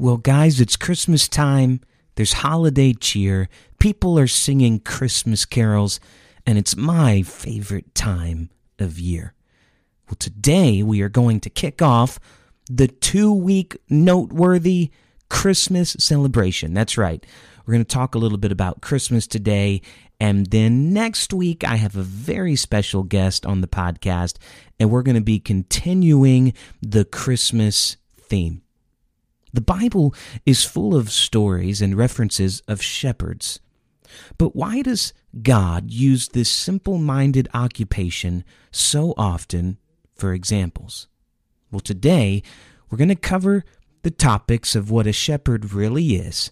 Well, guys, it's Christmas time. There's holiday cheer. People are singing Christmas carols, and it's my favorite time of year. Well, today we are going to kick off the two week noteworthy Christmas celebration. That's right. We're going to talk a little bit about Christmas today. And then next week, I have a very special guest on the podcast, and we're going to be continuing the Christmas theme. The Bible is full of stories and references of shepherds. But why does God use this simple minded occupation so often for examples? Well, today we're going to cover the topics of what a shepherd really is,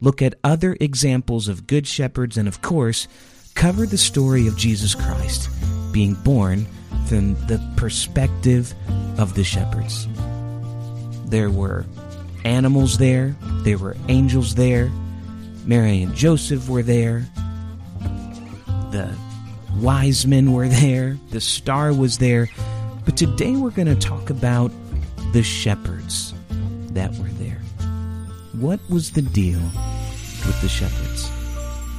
look at other examples of good shepherds, and of course, cover the story of Jesus Christ being born from the perspective of the shepherds. There were animals there, there were angels there, Mary and Joseph were there, the wise men were there, the star was there. But today we're going to talk about the shepherds that were there. What was the deal with the shepherds?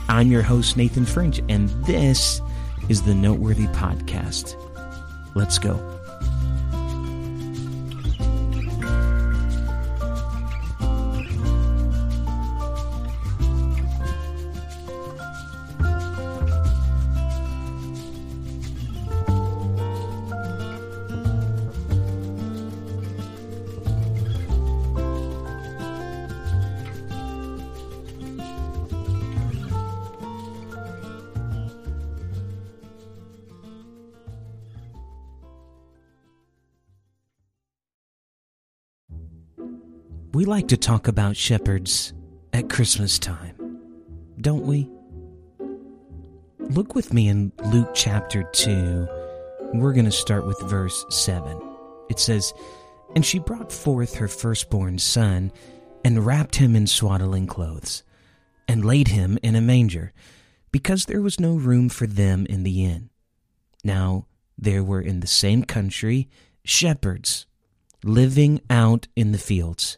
I'm your host, Nathan French, and this is the Noteworthy Podcast. Let's go. We like to talk about shepherds at Christmas time, don't we? Look with me in Luke chapter 2. We're going to start with verse 7. It says, And she brought forth her firstborn son, and wrapped him in swaddling clothes, and laid him in a manger, because there was no room for them in the inn. Now there were in the same country shepherds living out in the fields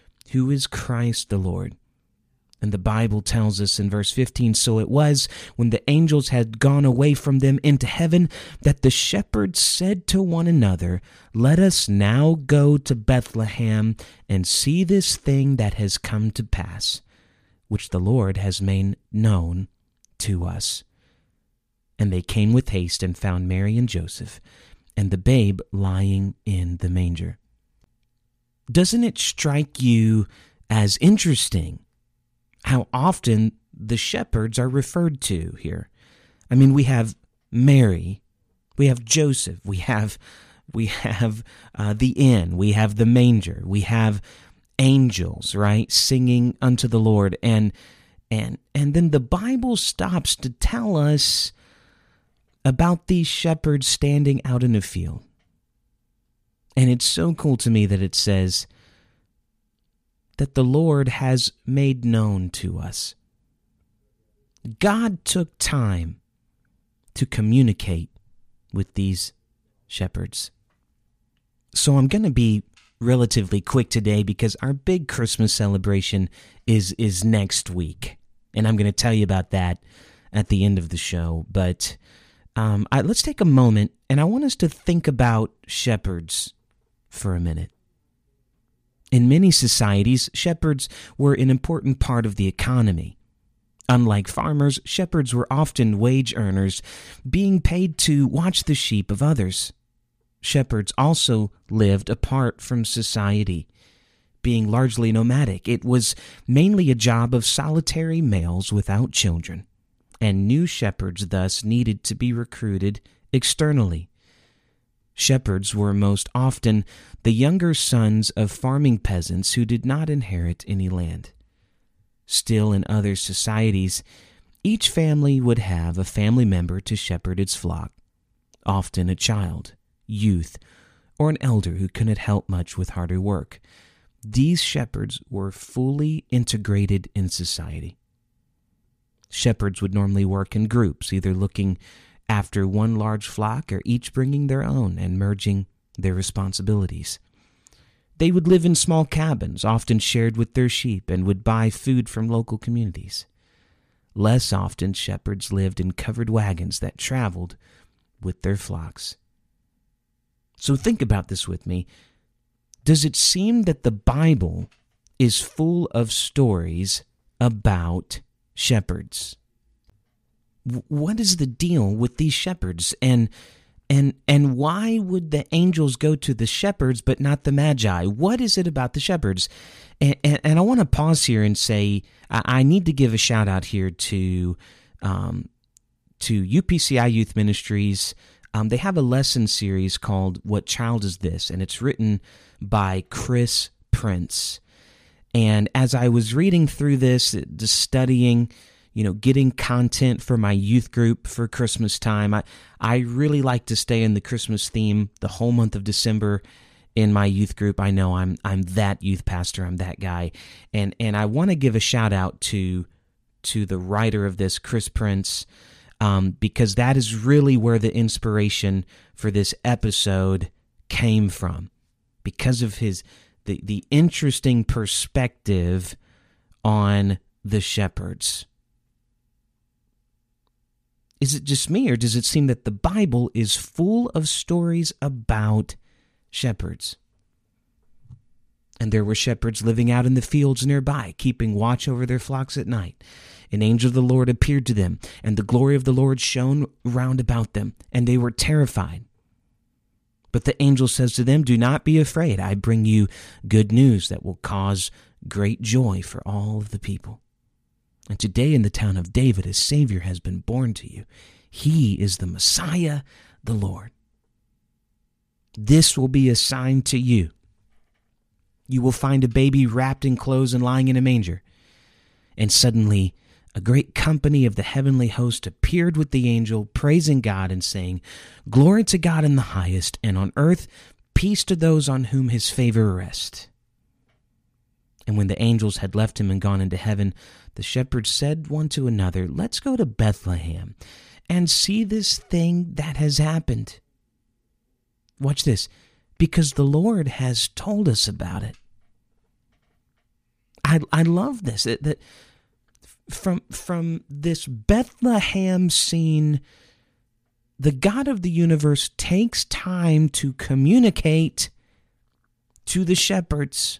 who is Christ the Lord. And the Bible tells us in verse 15 So it was, when the angels had gone away from them into heaven, that the shepherds said to one another, Let us now go to Bethlehem and see this thing that has come to pass, which the Lord has made known to us. And they came with haste and found Mary and Joseph, and the babe lying in the manger. Doesn't it strike you as interesting how often the shepherds are referred to here? I mean, we have Mary, we have Joseph, we have we have uh, the inn, we have the manger, we have angels, right, singing unto the Lord, and and and then the Bible stops to tell us about these shepherds standing out in a field. And it's so cool to me that it says that the Lord has made known to us. God took time to communicate with these shepherds. So I'm going to be relatively quick today because our big Christmas celebration is is next week, and I'm going to tell you about that at the end of the show. But um, I, let's take a moment, and I want us to think about shepherds for a minute. In many societies, shepherds were an important part of the economy. Unlike farmers, shepherds were often wage earners, being paid to watch the sheep of others. Shepherds also lived apart from society, being largely nomadic. It was mainly a job of solitary males without children, and new shepherds thus needed to be recruited externally. Shepherds were most often the younger sons of farming peasants who did not inherit any land. Still, in other societies, each family would have a family member to shepherd its flock, often a child, youth, or an elder who couldn't help much with harder work. These shepherds were fully integrated in society. Shepherds would normally work in groups, either looking after one large flock or each bringing their own and merging their responsibilities. They would live in small cabins, often shared with their sheep, and would buy food from local communities. Less often, shepherds lived in covered wagons that traveled with their flocks. So think about this with me. Does it seem that the Bible is full of stories about shepherds? What is the deal with these shepherds and and and why would the angels go to the shepherds but not the magi? What is it about the shepherds? And, and, and I want to pause here and say I, I, need to give a shout out here to um, to UPCI Youth Ministries. Um, they have a lesson series called "What Child Is This?" and it's written by Chris Prince. And as I was reading through this, just studying, you know, getting content for my youth group for Christmas time, I, I really like to stay in the Christmas theme the whole month of December in my youth group. I know I'm I'm that youth pastor, I'm that guy. And and I want to give a shout out to to the writer of this, Chris Prince, um, because that is really where the inspiration for this episode came from because of his the the interesting perspective on the shepherds. Is it just me, or does it seem that the Bible is full of stories about shepherds? And there were shepherds living out in the fields nearby, keeping watch over their flocks at night. An angel of the Lord appeared to them, and the glory of the Lord shone round about them, and they were terrified. But the angel says to them, Do not be afraid. I bring you good news that will cause great joy for all of the people. And today in the town of David, a Savior has been born to you. He is the Messiah, the Lord. This will be a sign to you. You will find a baby wrapped in clothes and lying in a manger. And suddenly a great company of the heavenly host appeared with the angel, praising God and saying, Glory to God in the highest, and on earth peace to those on whom his favor rests. And when the angels had left him and gone into heaven, the shepherds said one to another, Let's go to Bethlehem and see this thing that has happened. Watch this, because the Lord has told us about it. I, I love this. That, that from from this Bethlehem scene the God of the universe takes time to communicate to the shepherds.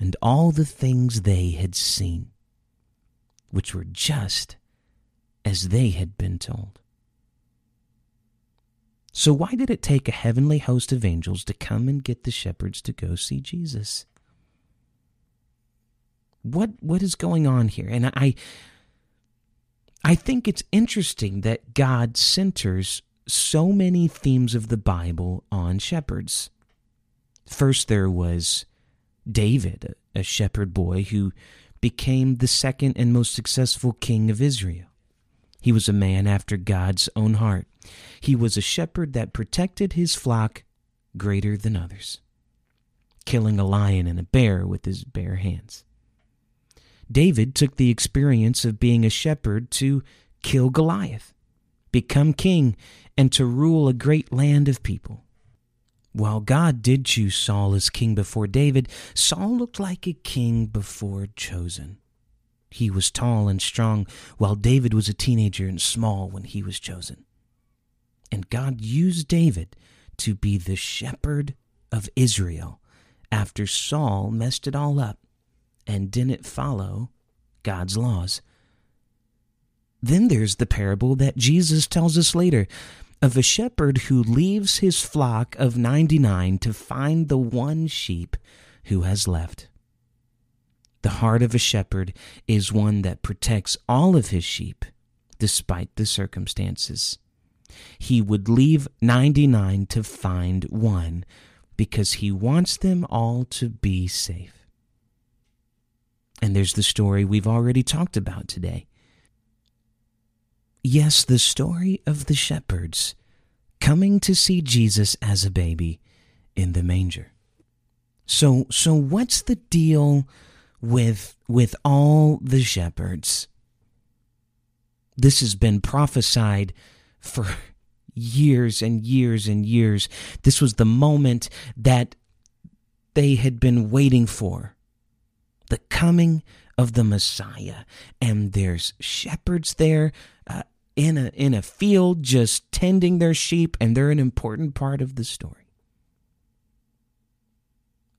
and all the things they had seen, which were just as they had been told. So, why did it take a heavenly host of angels to come and get the shepherds to go see Jesus? What what is going on here? And I I think it's interesting that God centers so many themes of the Bible on shepherds. First there was David, a shepherd boy who became the second and most successful king of Israel. He was a man after God's own heart. He was a shepherd that protected his flock greater than others, killing a lion and a bear with his bare hands. David took the experience of being a shepherd to kill Goliath, become king, and to rule a great land of people. While God did choose Saul as king before David, Saul looked like a king before chosen. He was tall and strong, while David was a teenager and small when he was chosen. And God used David to be the shepherd of Israel after Saul messed it all up and didn't follow God's laws. Then there's the parable that Jesus tells us later of a shepherd who leaves his flock of 99 to find the one sheep who has left. The heart of a shepherd is one that protects all of his sheep despite the circumstances. He would leave 99 to find one because he wants them all to be safe. And there's the story we've already talked about today Yes, the story of the shepherds coming to see Jesus as a baby in the manger. So so what's the deal with with all the shepherds? This has been prophesied for years and years and years. This was the moment that they had been waiting for. The coming of the Messiah. And there's shepherds there in a in a field just tending their sheep and they're an important part of the story.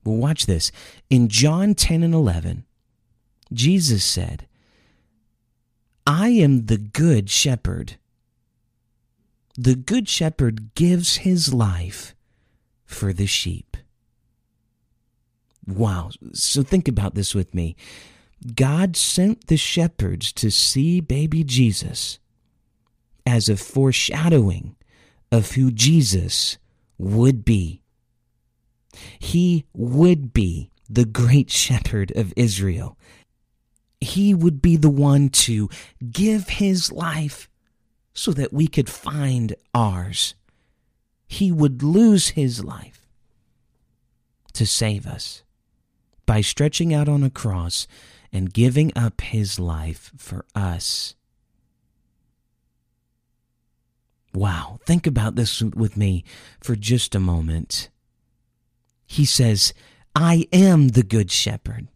Well, watch this. In John 10 and 11, Jesus said, I am the good shepherd. The good shepherd gives his life for the sheep. Wow. So think about this with me. God sent the shepherds to see baby Jesus as a foreshadowing of who Jesus would be. He would be the great shepherd of Israel. He would be the one to give his life so that we could find ours. He would lose his life to save us by stretching out on a cross and giving up his life for us. Wow, think about this with me for just a moment. He says, I am the good shepherd.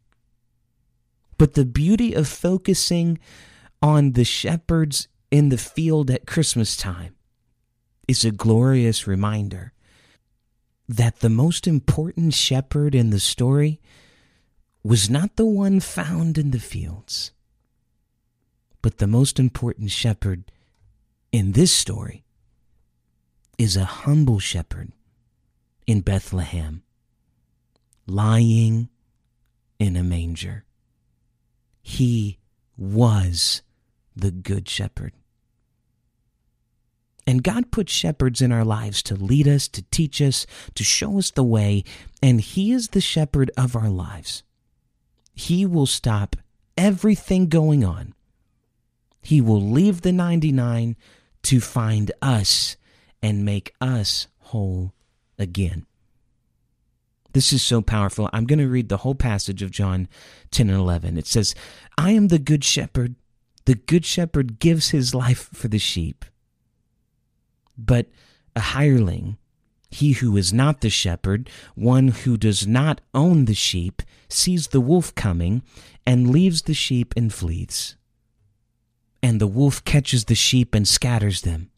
But the beauty of focusing on the shepherds in the field at Christmas time is a glorious reminder that the most important shepherd in the story was not the one found in the fields, but the most important shepherd in this story is a humble shepherd in Bethlehem, lying in a manger. He was the good shepherd. And God put shepherds in our lives to lead us, to teach us, to show us the way, and He is the shepherd of our lives. He will stop everything going on. He will leave the 99 to find us and make us whole again. This is so powerful. I'm going to read the whole passage of John 10 and 11. It says, I am the good shepherd. The good shepherd gives his life for the sheep. But a hireling, he who is not the shepherd, one who does not own the sheep, sees the wolf coming and leaves the sheep and flees. And the wolf catches the sheep and scatters them.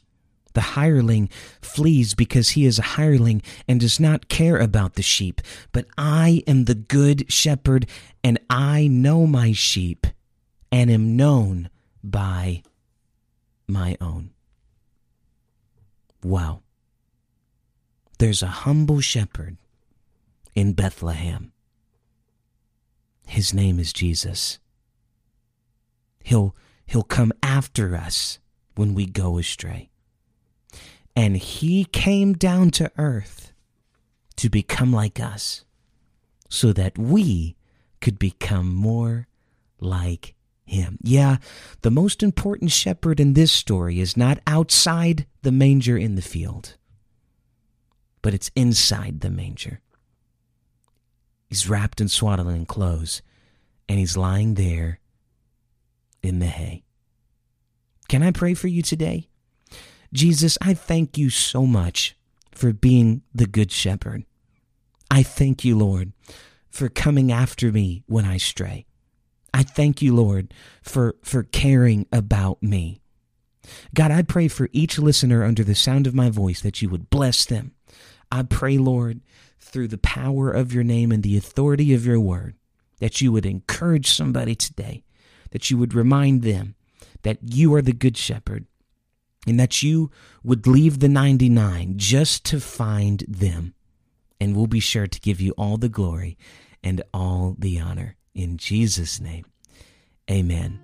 The hireling flees because he is a hireling and does not care about the sheep. But I am the good shepherd, and I know my sheep, and am known by my own. Wow. There's a humble shepherd in Bethlehem. His name is Jesus. He'll, he'll come after us when we go astray. And he came down to earth to become like us so that we could become more like him. Yeah, the most important shepherd in this story is not outside the manger in the field, but it's inside the manger. He's wrapped in swaddling clothes, and he's lying there in the hay. Can I pray for you today? Jesus, I thank you so much for being the Good Shepherd. I thank you, Lord, for coming after me when I stray. I thank you, Lord, for, for caring about me. God, I pray for each listener under the sound of my voice that you would bless them. I pray, Lord, through the power of your name and the authority of your word, that you would encourage somebody today that you would remind them that you are the good shepherd and that you would leave the 99 just to find them. And we'll be sure to give you all the glory and all the honor. In Jesus' name, amen.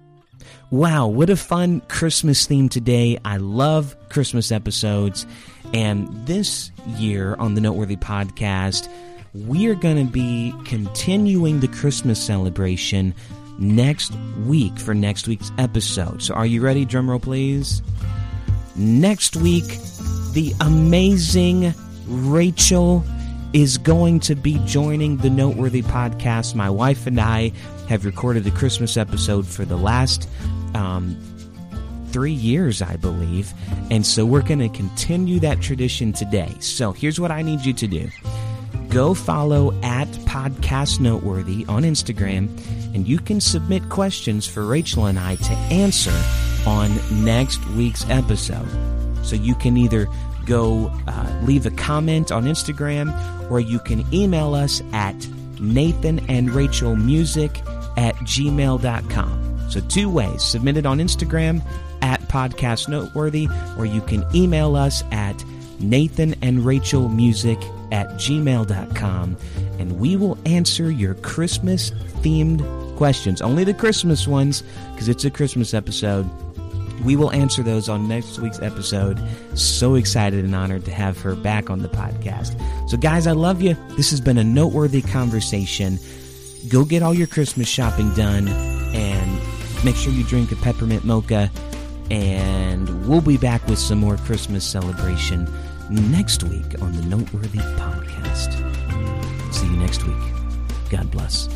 Wow, what a fun Christmas theme today. I love Christmas episodes. And this year on the Noteworthy Podcast, we are going to be continuing the Christmas celebration next week for next week's episode. So, are you ready? Drumroll, please. Next week, the amazing Rachel is going to be joining the Noteworthy podcast. My wife and I have recorded the Christmas episode for the last um, three years, I believe. And so we're going to continue that tradition today. So here's what I need you to do go follow at Podcast Noteworthy on Instagram, and you can submit questions for Rachel and I to answer on next week's episode. So you can either go uh, leave a comment on Instagram or you can email us at Nathan and Rachel Music at gmail.com. So, two ways submit it on Instagram at Podcast Noteworthy, or you can email us at Nathan and Rachel Music at gmail.com, and we will answer your Christmas themed questions. Only the Christmas ones, because it's a Christmas episode. We will answer those on next week's episode. So excited and honored to have her back on the podcast. So, guys, I love you. This has been a noteworthy conversation. Go get all your Christmas shopping done and make sure you drink a peppermint mocha. And we'll be back with some more Christmas celebration next week on the Noteworthy Podcast. See you next week. God bless.